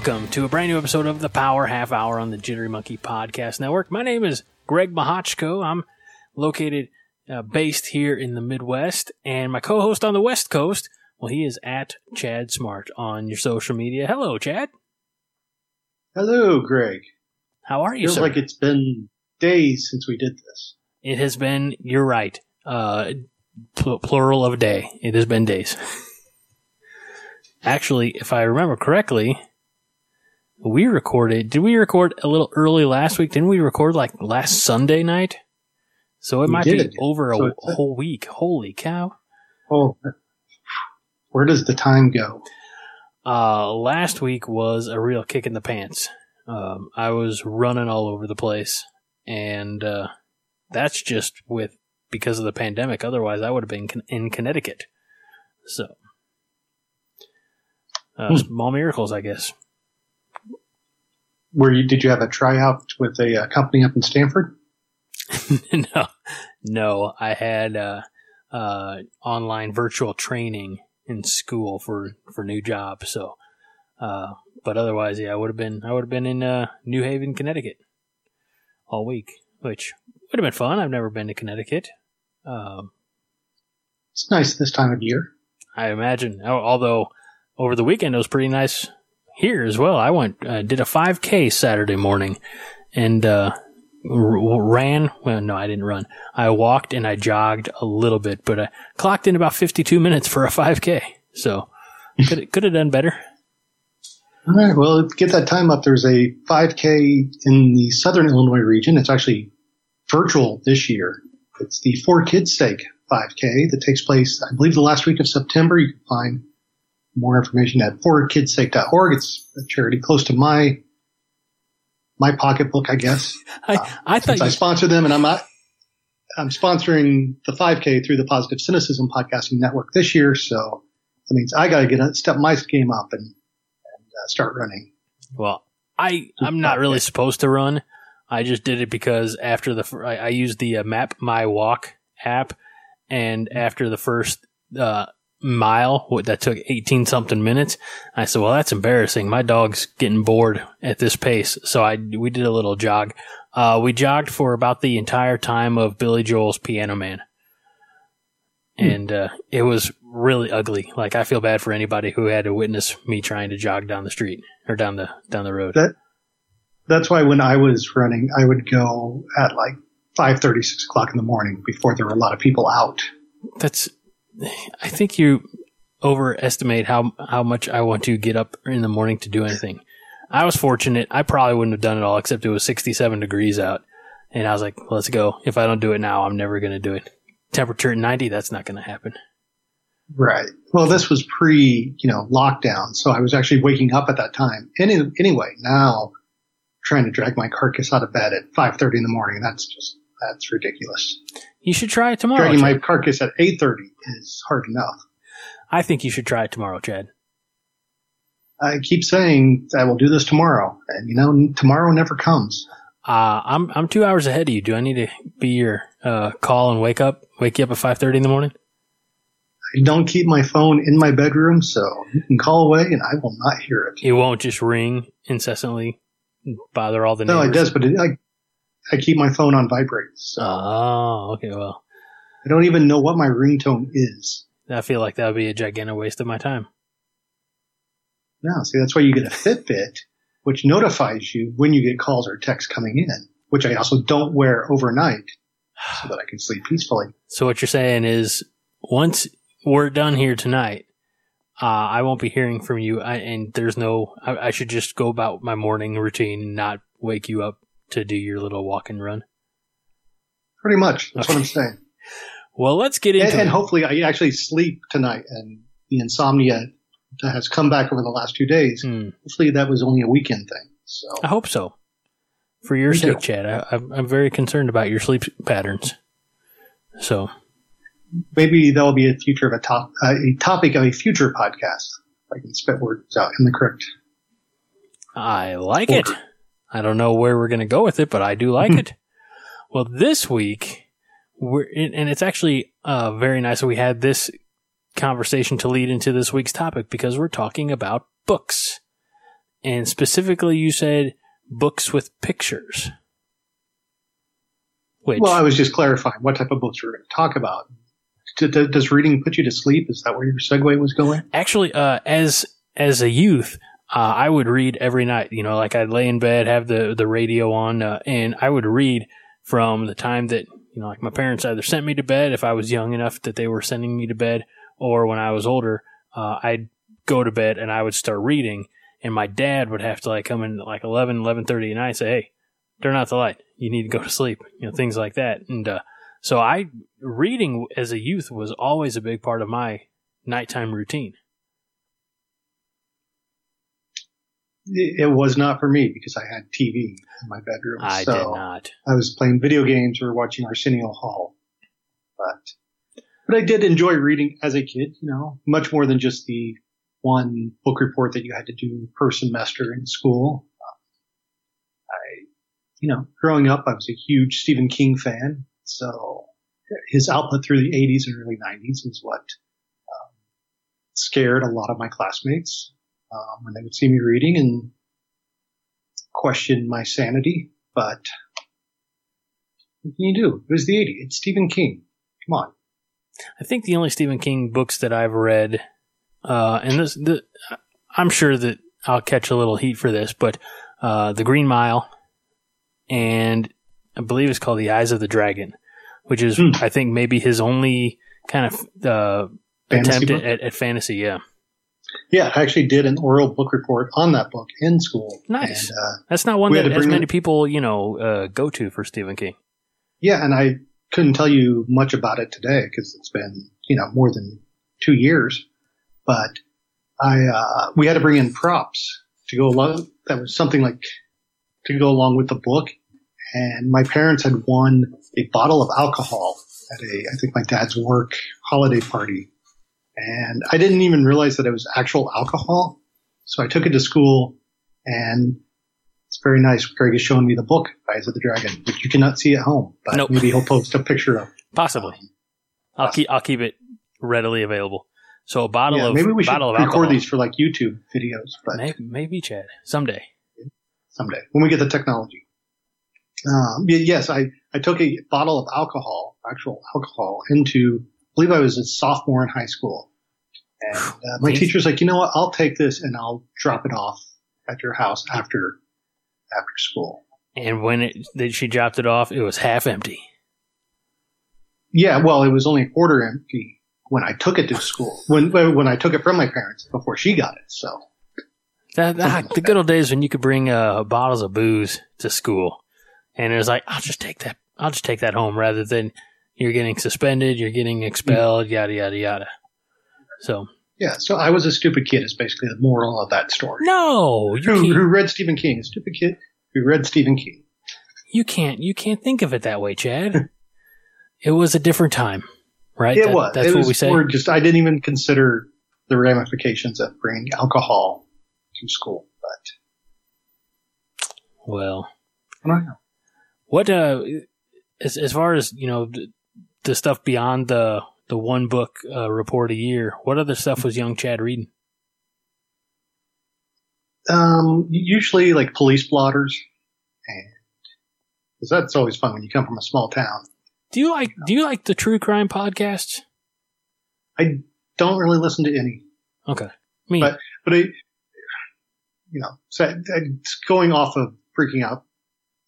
welcome to a brand new episode of the Power Half Hour on the Jittery Monkey Podcast Network. My name is Greg Mahochko. I'm located, uh, based here in the Midwest, and my co-host on the West Coast, well, he is at Chad Smart on your social media. Hello, Chad. Hello, Greg. How are you, Feels sir? like it's been days since we did this. it has been. You're right. Uh, pl- plural of day. It has been days. Actually, if I remember correctly, we recorded. Did we record a little early last week? Didn't we record like last Sunday night? So it We might be over a So it's- whole week. Holy cow! Oh, where does the time go? Uh, last week was a real kick in the pants. Um, I was running all over the place, and uh, that's just with because of the pandemic. Otherwise, I would have been in Connecticut. So, uh, Hmm. small miracles, I guess. Where you did you have a tryout with a uh, company up in Stamford? no, no, I had uh, uh, online virtual training in school for for new jobs. So, uh, but otherwise, yeah, I would have been I would have been in uh, New Haven, Connecticut, all week, which would have been fun. I've never been to Connecticut. Um, It's nice this time of year. I imagine, although over the weekend it was pretty nice here as well. I went uh, did a 5K Saturday morning and uh, r- ran. Well, no, I didn't run. I walked and I jogged a little bit, but I clocked in about 52 minutes for a 5K. So could could have done better. All right. Well, get that time up, there's a 5K in the Southern Illinois region. It's actually virtual this year. It's the For Kids Sake 5K that takes place, I believe, the last week of September. You can find more information at forkidssake.org. It's a charity close to my my pocketbook, I guess. I I thought since I you, sponsor them, and I'm not. I'm sponsoring the 5K through the Positive Cynicism Podcasting Network this year, so that means I got to get a, step my game up and, and uh, start running. well, I I'm not really supposed to run. I just did it because after the I, I used the uh, Map My Walk app, and after the first uh, mile that took 18 something minutes, I said, "Well, that's embarrassing. My dog's getting bored at this pace." So I we did a little jog. Uh, we jogged for about the entire time of Billy Joel's Piano Man, and uh, it was really ugly. Like I feel bad for anybody who had to witness me trying to jog down the street or down the down the road. That that's why when I was running, I would go at like 5:30, 6 o'clock in the morning before there were a lot of people out. That's. I think you overestimate how how much I want to get up in the morning to do anything. I was fortunate. I probably wouldn't have done it all, except it was 67 degrees out, and I was like, "Let's go." If I don't do it now, I'm never going to do it. Temperature at 90, that's not going to happen. Right. Well, this was pre, you know, lockdown, so I was actually waking up at that time. Any, anyway, now trying to drag my carcass out of bed at 5:30 in the morning, that's just that's ridiculous. You should try it tomorrow. Dragging my carcass at 8:30 is hard enough. I think you should try it tomorrow, Chad. I keep saying I will do this tomorrow, and you know, tomorrow never comes. Uh, I'm I'm two hours ahead of you. Do I need to be your uh, call and wake up, wake you up at 5:30 in the morning? I don't keep my phone in my bedroom, so you can call away, and I will not hear it. It won't just ring incessantly, and bother all the neighbors. No, neighbors. it does, but it, I I keep my phone on vibrate, so Oh, okay. Well, I don't even know what my ringtone is. I feel like that would be a gigantic waste of my time. No, see, that's why you get a Fitbit, which notifies you when you get calls or texts coming in, which I also don't wear overnight so that I can sleep peacefully. So what you're saying is, once we're done here tonight, uh, I won't be hearing from you, I, and there's no. I, I should just go about my morning routine, and not wake you up to do your little walk and run. Pretty much. That's what I'm saying. Well, let's get into And, and hopefully I actually sleep tonight and the insomnia that has come back over the last two days. Hmm. Hopefully that was only a weekend thing. So I hope so. For your Me sake, too. Chad, I, I'm, I'm very concerned about your sleep patterns. So maybe that will be a future of a top, uh, a topic of a future podcast. If I can spit words out in the correct. I like it. I don't know where we're going to go with it, but I do like it. Well, this week, we're, and it's actually uh, very nice that we had this conversation to lead into this week's topic because we're talking about books. and specifically you said books with pictures. Which, Well, I was just clarifying what type of books we're going to talk about. Does reading put you to sleep? Is that where your segue was going? actually, uh, as as a youth, uh, I would read every night. You know, like I'd lay in bed, have the the radio on, uh, and I would read from the time that you know, like my parents either sent me to bed if I was young enough that they were sending me to bed, or when I was older, uh, I'd go to bed and I would start reading, and my dad would have to like come in at like 11, 11.30 at night and say, "Hey, turn out the light. You need to go to sleep." You know, things like that, and uh, so I reading as a youth was always a big part of my nighttime routine. It, it was not for me because I had TV in my bedroom. I so did not. I was playing video games or watching Arsenio Hall. But, but I did enjoy reading as a kid, you know, much more than just the one book report that you had to do per semester in school. I, you know, growing up, I was a huge Stephen King fan. So his output through the 80s and early 90s is what um, scared a lot of my classmates um, when they would see me reading and question my sanity. But what can you do? It was the 80s. It's Stephen King. Come on. I think the only Stephen King books that I've read, uh, and this, the, I'm sure that I'll catch a little heat for this, but uh, The Green Mile, and I believe it's called The Eyes of the Dragon, which is, Hmm. I think, maybe his only kind of uh, attempt at, at, at fantasy. Yeah, Yeah, I actually did an oral book report on that book in school. Nice. And, uh, that's not one that as many people, you know, uh, go to for Stephen King. yeah, and I couldn't tell you much about it today because it's been, you know, more than two years. But I, uh, we had to bring in props to go along. That was something like to go along with the book. And my parents had won a bottle of alcohol at a, I think my dad's work holiday party. And I didn't even realize that it was actual alcohol. So I took it to school and it's very nice. Greg is showing me the book, Eyes of the Dragon, which you cannot see at home, but Nope. maybe he'll post a picture of. Possibly, I'll keep I'll keep it readily available. So a bottle Yeah, of maybe we should record alcohol. these for like YouTube videos, but Maybe, maybe Chad someday. someday when we get the technology. Um, yes, I, I took a bottle of alcohol, actual alcohol, into, I believe I was a sophomore in high school. And uh, my Jeez. teacher's like, you know what? I'll take this and I'll drop it off at your house after, after school. And when it that she dropped it off, it was half empty. Yeah, well, it was only a quarter empty when I took it to school, when, when I took it from my parents before she got it. So That, that- the good old days when you could bring uh, bottles of booze to school, and it was like, I'll just take that. I'll just take that home rather than you're getting suspended, you're getting expelled, yada yada yada. So yeah, so I was a stupid kid is basically the moral of that story. no, you Who, who read Stephen King? A stupid kid who read Stephen King. You can't. You can't think of it that way, Chad. it was a different time, right? It That- was. That's it what was we more Just I didn't even consider the ramifications of bringing alcohol to school. But Well, I don't know. What uh, as as far as you know, the, the stuff beyond the the one book uh, report a year, what other stuff was young Chad reading? Um, usually like police blotters, and because that's always fun when you come from a small town. Do you like Do you like the true crime podcasts? I don't really listen to any, Okay, me. But- but I, you know, so I- it's going off of freaking out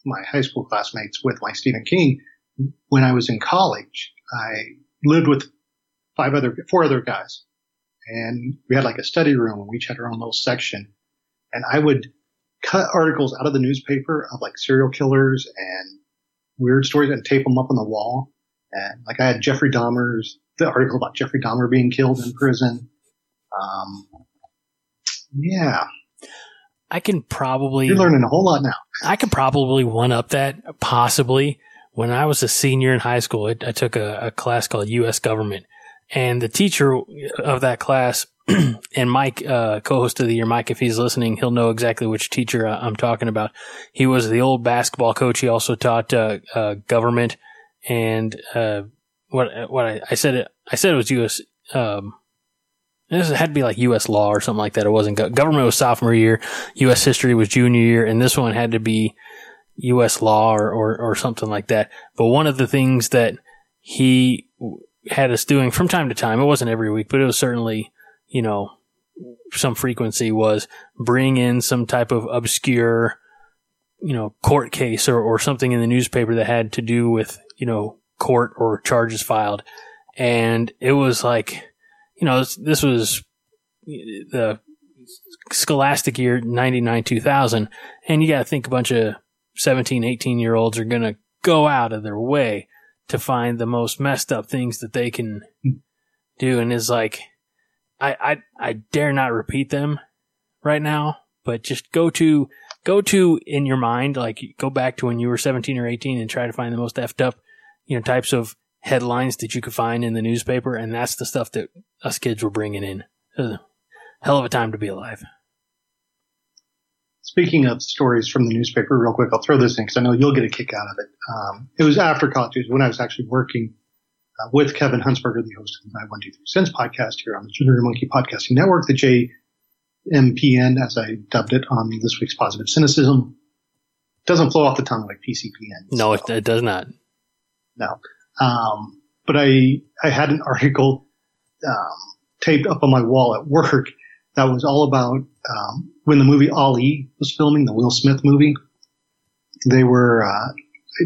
my high school classmates with my Stephen King. When I was in college, I lived with five other, four other guys, and we had like a study room, and we each had our own little section. And I would cut articles out of the newspaper of like serial killers and weird stories and tape them up on the wall. And like I had Jeffrey Dahmer's the article about Jeffrey Dahmer being killed in prison. Um, yeah, I can probably you're learning a whole lot now. I could probably one up that possibly. When I was a senior in high school, I, I took a, a class called U.S. Government, and the teacher of that class, and Mike, uh, co-host of the year, Mike, if he's listening, he'll know exactly which teacher I- I'm talking about. He was the old basketball coach. He also taught uh, uh, government, and uh, what what I, I said it I said it was U.S. Um, this had to be like U.S. law or something like that. It wasn't go- government was sophomore year, U.S. history was junior year, and this one had to be U.S. law or, or, or something like that. But one of the things that he had us doing from time to time, it wasn't every week, but it was certainly, you know, some frequency was bring in some type of obscure, you know, court case or, or something in the newspaper that had to do with, you know, court or charges filed. And it was like, you know, this, this was the scholastic year 99 2000 and you got to think a bunch of 17 18 year olds are going to go out of their way to find the most messed up things that they can do and is like I, I I dare not repeat them right now but just go to go to in your mind like go back to when you were 17 or 18 and try to find the most effed up you know types of headlines that you could find in the newspaper. And that's the stuff that us kids were bringing in. Hell of a time to be alive Speaking of stories from the newspaper, real quick, I'll throw this in because I know you'll get a kick out of it. Um, it was after college, it was when I was actually working uh, with Kevin Hunsberger, the host of the 9123 Cents podcast here on the Jittery Monkey Podcasting Network, the JMPN, as I dubbed it on this week's Positive Cynicism. Doesn't flow off the tongue like PCPN. No, so. it, it, does not. No. Um, but I, I had an article um, taped up on my wall at work that was all about um, when the movie Ali was filming, the Will Smith movie. They were, uh,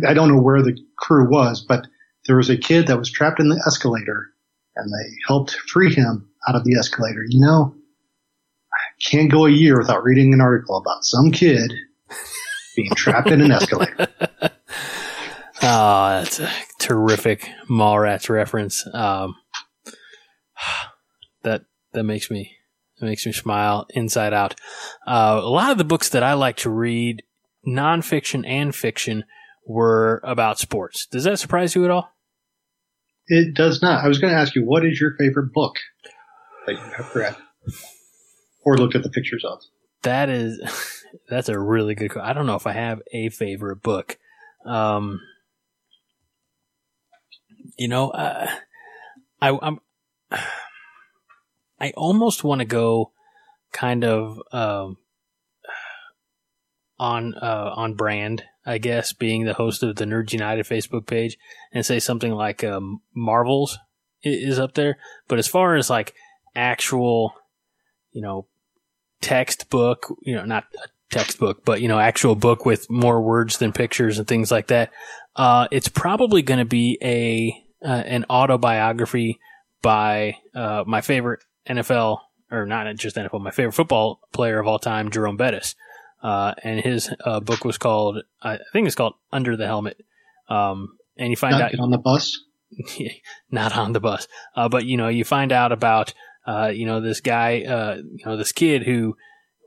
I don't know where the crew was, but there was a kid that was trapped in the escalator and they helped free him out of the escalator. You know, I can't go a year without reading an article about some kid being trapped in an escalator. Oh, that's a terrific Mallrats reference. Um, that that makes me it makes me smile inside out. Uh, a lot of the books that I like to read, nonfiction and fiction, were about sports. Does that surprise you at all? It does not. I was going to ask you, what is your favorite book that you have read or looked at the pictures of? That is, that's a really good. I don't know if I have a favorite book. Um, you know, uh, I, I'm. I almost want to go kind of um, on uh, on brand, I guess, being the host of the Nerds United Facebook page, and say something like um, Marvels is up there. But as far as like actual, you know, textbook, you know, not a textbook, but you know, actual book with more words than pictures and things like that, uh, it's probably going to be a uh, an autobiography by uh, my favorite NFL, or not just NFL, my favorite football player of all time, Jerome Bettis. Uh, and his uh, book was called, I think it's called Under the Helmet. Um, and you find not out on the bus, not on the bus, uh, but you know, you find out about, uh, you know, this guy, uh, you know, this kid who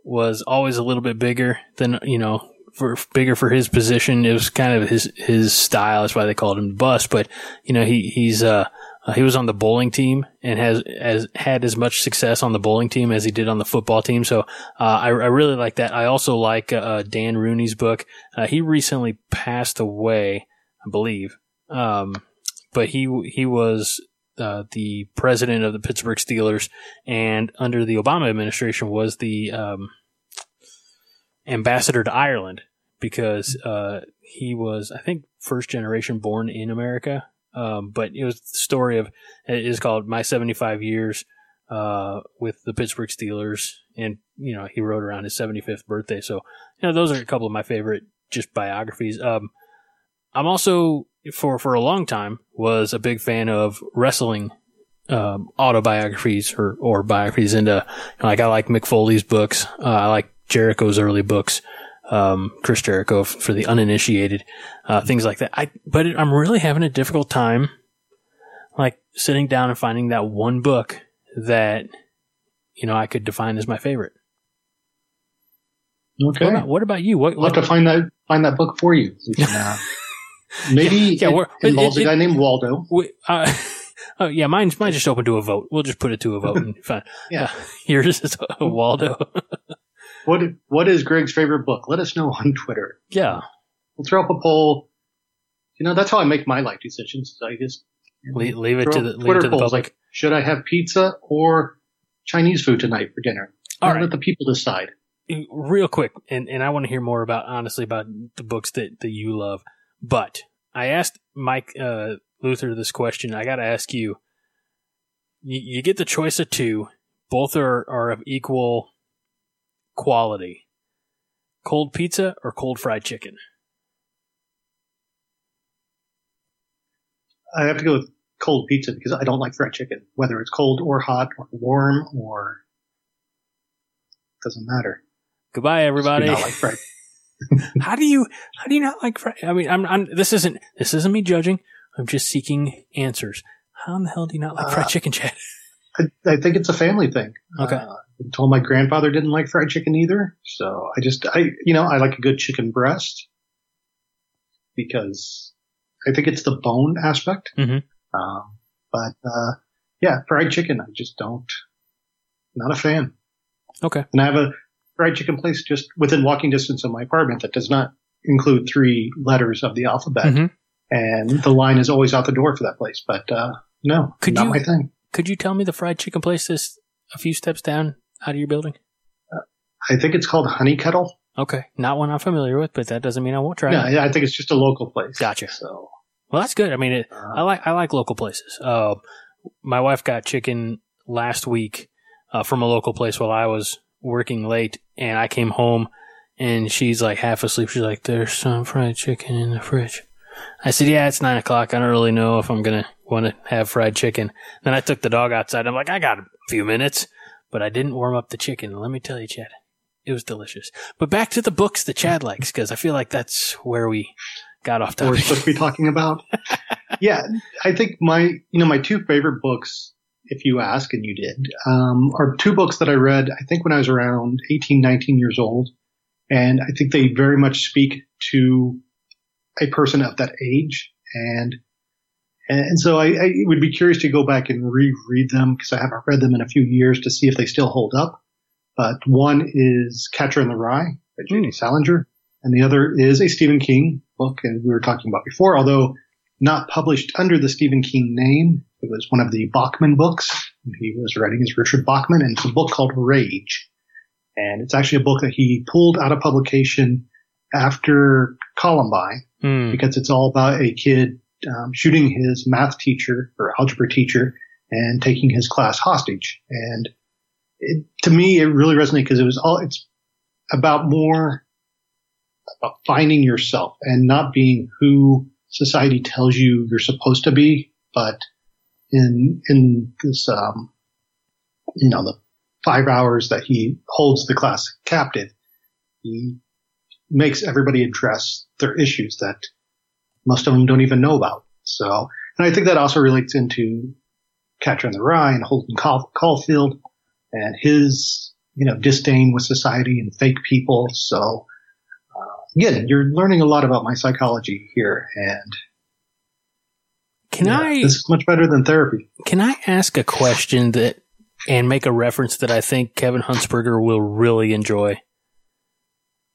was always a little bit bigger than, you know, for bigger for his position. It was kind of his, his style. That's why they called him the bus. But, you know, he, he's, uh, uh, he was on the bowling team and has, has had as much success on the bowling team as he did on the football team. So uh, I, I, really like that. I also like uh, uh Dan Rooney's book. Uh, he recently passed away, I believe, um, but he he was uh, the president of the Pittsburgh Steelers, and under the Obama administration was the um, ambassador to Ireland because he was, I think, first generation born in America um, but it was the story of it is called My 75 Years uh, with the Pittsburgh Steelers, and you know he wrote around his 75th birthday. So you know those are a couple of my favorite just biographies. Um, I'm also for for a long time was a big fan of wrestling um, autobiographies or or biographies. And uh, like I like Mick Foley's books. Uh, I like Jericho's early books um, Chris Jericho for the uninitiated, uh, things like that. I, but it, I'm really having a difficult time, like sitting down and finding that one book that, you know, I could define as my favorite. Okay. What about, what about you? What, we'll have to find that find that book for you. Uh, maybe yeah, yeah it involves it, a guy named Waldo. We, uh, oh yeah, mine's mine's just open to a vote. We'll just put it to a vote and fine. yeah, uh, yours is a Waldo. What What is Greg's favorite book? Let us know on Twitter. Yeah, we'll throw up a poll. You know, that's how I make my life decisions. I just leave, leave it to the, it to the public. Like, should I have pizza or Chinese food tonight for dinner. All Let the people decide. real quick, and, and I want to hear more about honestly about the books that, that you love. But I asked Mike uh, Luther this question. I got to ask you, you. You get the choice of two. Both are, are of equal quality. Cold pizza or cold fried chicken? I have to go with cold pizza because I don't like fried chicken, whether it's cold or hot or warm or doesn't matter. Goodbye, everybody. Do not like fried. how do you how do you not like fried? I mean, I'm, I'm this isn't this isn't me judging. I'm just seeking answers. How in the hell do you not like fried Uh, chicken, Chad? I, I think it's a family thing. Okay. Uh, Told my grandfather didn't like fried chicken either, so I just I you know I like a good chicken breast because I think it's the bone aspect. Mhm. Um, but uh, yeah, fried chicken I just don't not a fan. Okay. And I have a fried chicken place just within walking distance of my apartment that does not include three letters of the alphabet. Mhm. And the line is always out the door for that place. But, uh, no, Could not you- my thing. Could you tell me the fried chicken place that's a few steps down out of your building? I think it's called Honey Kettle. Okay, not one I'm familiar with, but that doesn't mean I won't try. No, it. I I think it's just a local place. Gotcha. So, Well, that's good. I mean, it, I uh, like I like local places. Uh, my wife got chicken last week uh, from a local place while I was working late, and I came home and she's like half asleep. She's like, "There's some fried chicken in the fridge." I said, "Yeah, it's nine o'clock. I don't really know if I'm gonna want to have fried chicken." Then I took the dog outside. I'm like, "I got a few minutes," but I didn't warm up the chicken. Let me tell you, Chad, it was delicious. But back to the books that Chad likes because I feel like that's where we got off topic. we're supposed to be talking about. yeah, I think my, you know, my two favorite books, if you ask, and you did, um, are two books that I read, I think when I was around 18, 19 years old. And I think they very much speak to a person of that age. And, and so I, I would be curious to go back and reread them because I haven't read them in a few years to see if they still hold up. But one is Catcher in the Rye by J.D. Salinger and the other is a Stephen King book, and we were talking about before, although not published under the Stephen King name. It was one of the Bachman books. He was writing as Richard Bachman, and it's a book called Rage. And it's actually a book that he pulled out of publication after Columbine Hmm. because it's all about a kid um, shooting his math teacher or algebra teacher and taking his class hostage. And it, to me, it really resonated because it was all, it's about more about finding yourself and not being who society tells you you're supposed to be, but in, in this, um, you know, the five hours that he holds the class captive, he makes everybody address their issues that most of them don't even know about. So, and I think that also relates into Catcher in the Rye and Holden Caul- Caulfield and his, you know, disdain with society and fake people. So, uh, again, you're learning a lot about my psychology here, and Can yeah, I this is much better than therapy. can I ask a question that and make a reference that I think Kevin Huntsberger will really enjoy?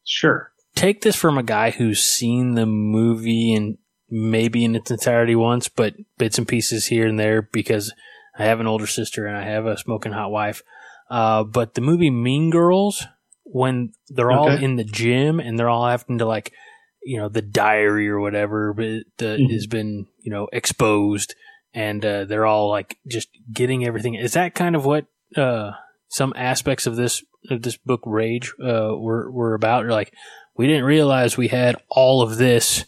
Sure. Take this from a guy who's seen the movie and maybe in its entirety once, but bits and pieces here and there because I have an older sister and I have a smoking hot wife. Uh, but the movie Mean Girls, when they're all Okay. in the gym and they're all having to like, you know, the diary or whatever that Mhm. has been, you know, exposed and uh, they're all like just getting everything. Is that kind of what uh, some aspects of this of this book Rage uh, were were about? Or like we didn't realize we had all of this,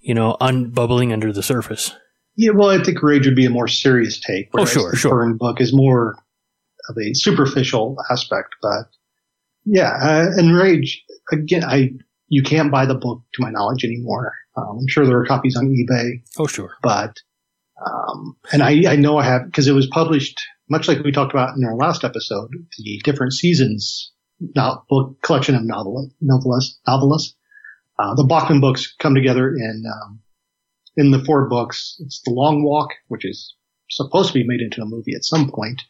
you know, unbubbling under the surface. Yeah, well, I think Rage would be a more serious take. Oh, sure, the sure. Burn book is more of a superficial aspect, but yeah, uh, and Rage again, I you can't buy the book to my knowledge anymore. Um, I'm sure there are copies on eBay, Oh sure. but um, and I, I know I have because it was published much like we talked about in our last episode, the different seasons no, book collection of novel novelists novelists. Uh, the Bachman books come together in um, in the four books. It's the Long Walk, which is supposed to be made into a movie at some point.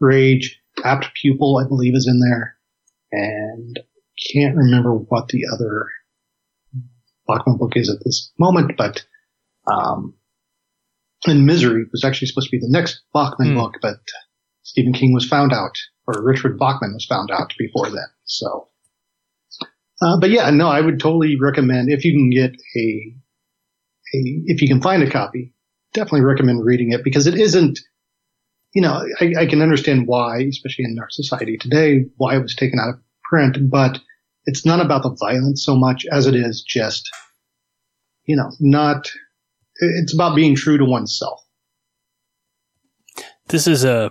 Rage, Apt Pupil, I believe, is in there, and can't remember what the other Bachman book is at this moment, but um, and Misery was actually supposed to be the next Bachman Hmm. book, but Stephen King was found out, or Richard Bachman was found out before then. So, uh, but yeah, no, I would totally recommend if you can get a, a if you can find a copy, definitely recommend reading it because it isn't. You know, I, I can understand why, especially in our society today, why it was taken out of print, but it's not about the violence so much as it is just, you know, not. It's about being true to oneself. This is a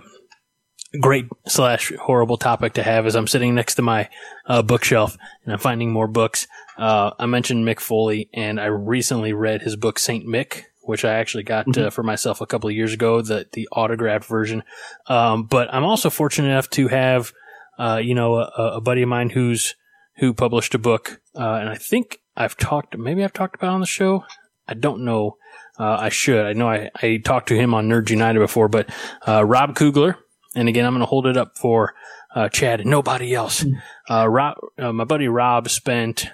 great slash horrible topic to have as I'm sitting next to my uh, bookshelf and I'm finding more books. Uh, I mentioned Mick Foley, and I recently read his book Saint Mick, which I actually got mm-hmm. uh, for myself a couple of years ago, the the autographed version. Um, but I'm also fortunate enough to have, uh, you know, a, a, buddy of mine who's who published a book, uh, and I think I've talked, maybe I've talked about on the show. I don't know. Uh, I should. I know I, I talked to him on Nerds United before, but Rob Kugler and again, I'm going to hold it up for uh, Chad and nobody else. Hmm. Uh, Rob, uh, my buddy Rob spent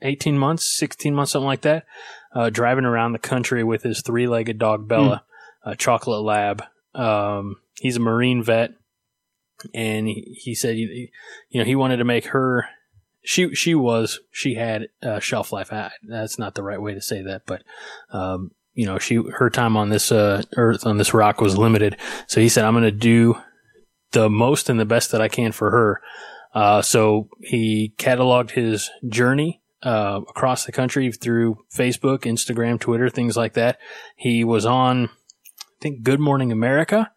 18 months, 16 months, something like that, uh, driving around the country with his three legged dog Bella, mm. a chocolate lab. Um, he's a Marine vet. And he, he said, you, you know, he wanted to make her she she was she had uh, shelf life. that's not the right way to say that, but um, you know, she her time on this uh, earth on this rock was limited. So he said, "I'm going to do the most and the best that I can for her." Uh, so he cataloged his journey uh, across the country through Facebook, Instagram, Twitter, things like that. He was on, I think, Good Morning America.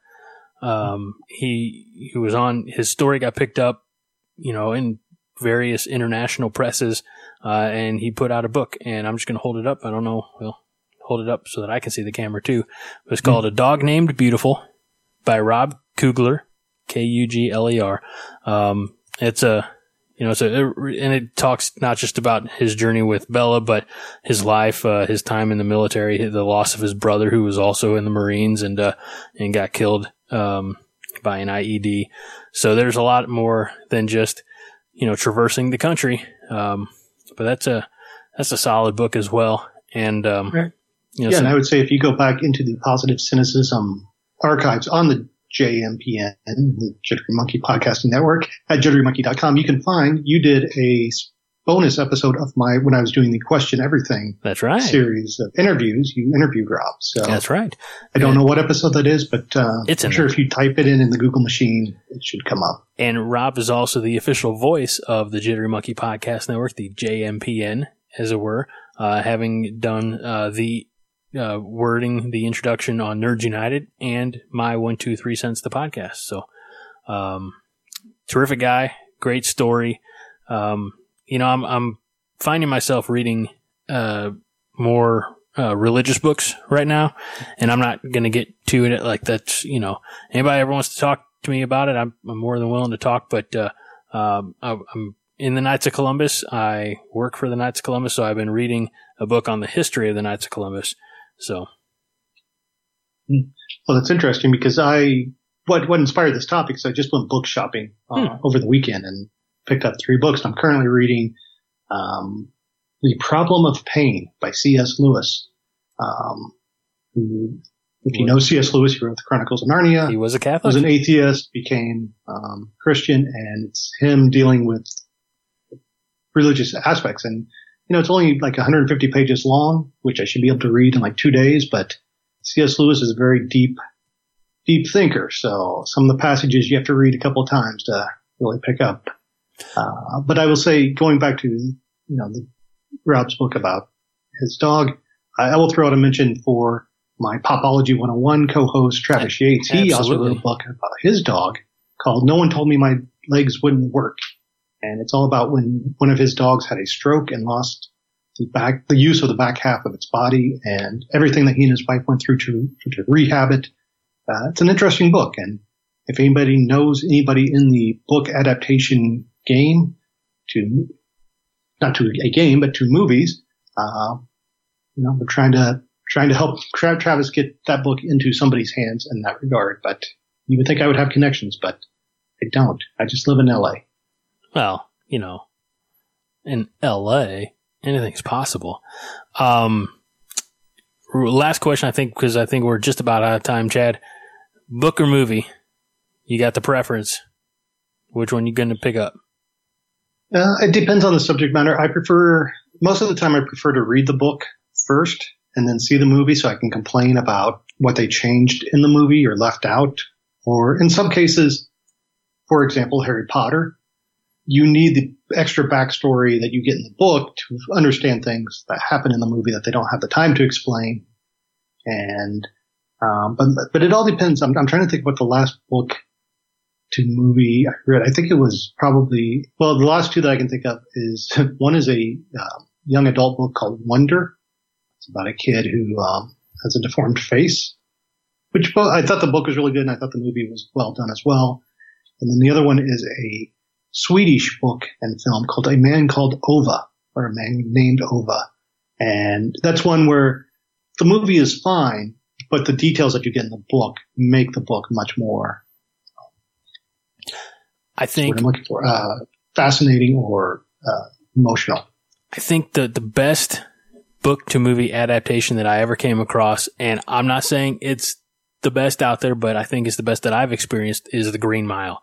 Um, he he was on. His story got picked up, you know, in various international presses, uh, and he put out a book. And I'm just going to hold it up. I don't know. Well, hold it up so that I can see the camera too. It was called mm. A Dog Named Beautiful by Rob Kugler, K U G L E R. Um, it's a, you know, it's a, and it talks not just about his journey with Bella, but his life, uh, his time in the military, the loss of his brother who was also in the Marines and, uh, and got killed, um, by an IED. So there's a lot more than just, you know, traversing the country. Um, but that's a, that's a solid book as well. And, um, right. You know, yeah, so, and I would say if you go back into the positive cynicism archives on the JMPN, the Jittery Monkey Podcasting Network at jitterymonkey.com, you can find you did a bonus episode of my when I was doing the Question Everything. That's right. Series of interviews. You interviewed Rob. So that's right. I don't know what episode that is, but uh, it's I'm sure there. if you type it in in the Google machine, it should come up. And Rob is also the official voice of the Jittery Monkey Podcast Network, the JMPN, as it were, uh, having done uh, the uh, wording the introduction on Nerds United and my one two three cents the podcast. So, um, terrific guy, great story. Um, you know, I'm I'm finding myself reading uh, more uh, religious books right now, and I'm not going to get to it like that's you know anybody ever wants to talk to me about it, I'm, I'm more than willing to talk. But uh, um, I, I'm in the Knights of Columbus. I work for the Knights of Columbus, so I've been reading a book on the history of the Knights of Columbus. So, well, that's interesting because I what what inspired this topic is I just went book shopping uh, hmm. over the weekend and picked up three books. I'm currently reading um, "The Problem of Pain" by C.S. Lewis. Um, who, if you know C.S. Lewis, he wrote the Chronicles of Narnia. He was a Catholic. Was an atheist, became um, Christian, and it's him dealing with religious aspects. And you know, it's only like 150 pages long, which I should be able to read in like two days, but C.S. Lewis is a very deep, deep thinker. So some of the passages you have to read a couple of times to really pick up. Uh, but I will say, going back to, you know, the, Rob's book about his dog, I, I will throw out a mention for my Popology 101 co-host, Travis Yates. He Absolutely. also wrote a book about his dog called No One Told Me My Legs Wouldn't Work. And it's all about when one of his dogs had a stroke and lost the back, the use of the back half of its body and everything that he and his wife went through to, to rehab it. Uh, it's an interesting book. And if anybody knows anybody in the book adaptation game to, not to a game, but to movies, uh, you know, we're trying to, trying to help Travis get that book into somebody's hands in that regard. But you would think I would have connections, but I don't. I just live in LA. Well, you know, in LA, anything's possible. Um, last question, I think, because I think we're just about out of time, Chad. book or movie, you got the preference. Which one you going to pick up? Uh, it depends on the subject matter. I prefer most of the time. I prefer to read the book first and then see the movie, so I can complain about what they changed in the movie or left out, or in some cases, for example, Harry Potter. You need the extra backstory that you get in the book to understand things that happen in the movie that they don't have the time to explain. And um, but but it all depends. I'm, I'm trying to think what the last book to movie I read. I think it was probably well the last two that I can think of is one is a uh, young adult book called Wonder. It's about a kid who um, has a deformed face, which I thought the book was really good and I thought the movie was well done as well. And then the other one is a Swedish book and film called A Man Called Ove or A Man Named Ove. And that's one where the movie is fine, but the details that you get in the book make the book much more. I think I'm looking for uh, fascinating or uh, emotional. I think the the best book to movie adaptation that I ever came across, and I'm not saying it's the best out there, but I think it's the best that I've experienced is The Green Mile.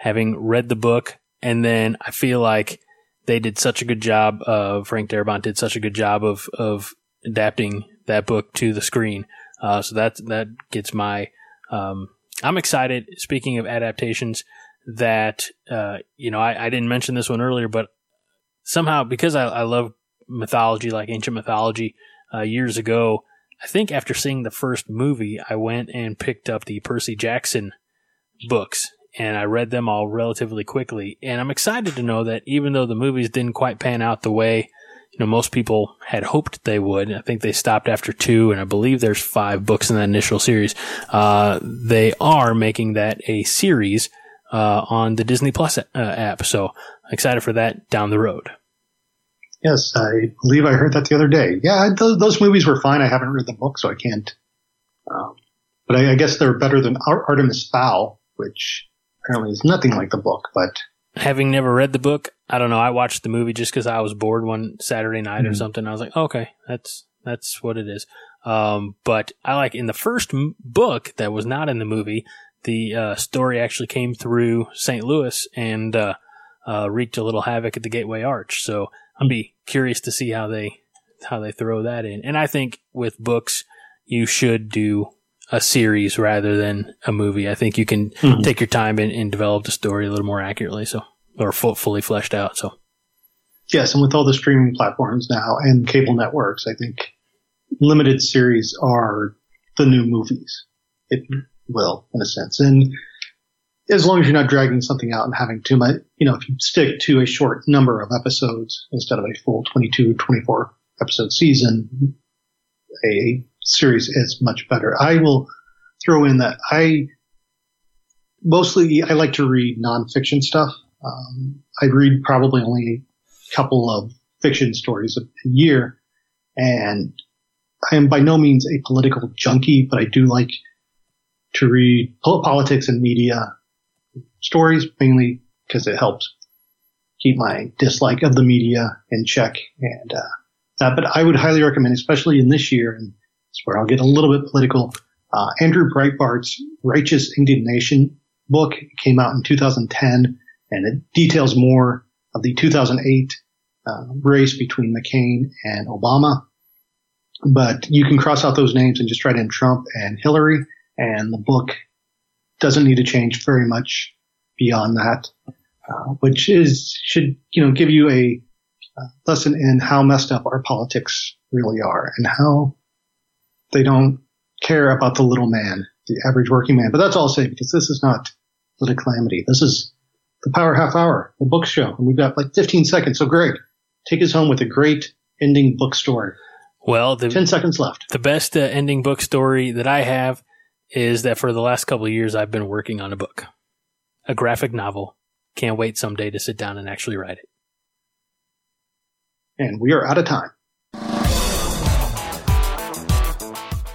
Having read the book, and then I feel like they did such a good job. Uh, Frank Darabont did such a good job of of adapting that book to the screen. Uh, so that that gets my. Um, I'm excited. Speaking of adaptations, that uh, you know I, I, didn't mention this one earlier, but somehow because I, I love mythology, like ancient mythology, uh, years ago, I think after seeing the first movie, I went and picked up the Percy Jackson books and I read them all relatively quickly. And I'm excited to know that even though the movies didn't quite pan out the way you know most people had hoped they would. I think they stopped after two, and I believe there's five books in that initial series. Uh, they are making that a series uh, on the Disney Plus uh, app, so excited for that down the road. Yes, I believe I heard that the other day. Yeah, th- those movies were fine. I haven't read the book, so I can't. Um, but I, I, guess they're better than Ar- Artemis Fowl, which apparently is nothing like the book. But having never read the book, I don't know. I watched the movie just because I was bored one Saturday night mm-hmm. or something. I was like, okay, that's that's what it is. Um, but I like in the first m- book that was not in the movie, the uh, story actually came through St. Louis and uh, uh, wreaked a little havoc at the Gateway Arch. So I'll be curious to see how they how they throw that in. And I think with books, you should do a series rather than a movie. I think you can mm-hmm. take your time and, and, develop the story a little more accurately. So, or full, fully fleshed out. So, yes, and with all the streaming platforms now and cable networks, I think limited series are the new movies. It will, in a sense, and as long as you're not dragging something out and having too much, you know, if you stick to a short number of episodes instead of a full 22, 24 episode season, a series is much better. I will throw in that I mostly I like to read nonfiction stuff. Um, I read probably only a couple of fiction stories a, year, and I am by no means a political junkie, but I do like to read politics and media stories mainly because it helps keep my dislike of the media in check and uh, that. But I would highly recommend, especially in this year, and it's where I'll get a little bit political. Uh, Andrew Breitbart's Righteous Indignation book came out in 2010, and it details more of the 2008 uh, race between McCain and Obama. But you can cross out those names and just write in Trump and Hillary, and the book doesn't need to change very much beyond that, uh, which is should you know give you a uh, lesson in how messed up our politics really are and how they don't care about the little man, the average working man. But that's all I'll say because this is not Lit Calamity. This is the Power Half Hour, the book show. And we've got like 15 seconds. So great, take us home with a great ending book story. Well, the, 10 seconds left. The best uh, ending book story that I have is that for the last couple of years, I've been working on a book, a graphic novel. Can't wait someday to sit down and actually write it. And we are out of time.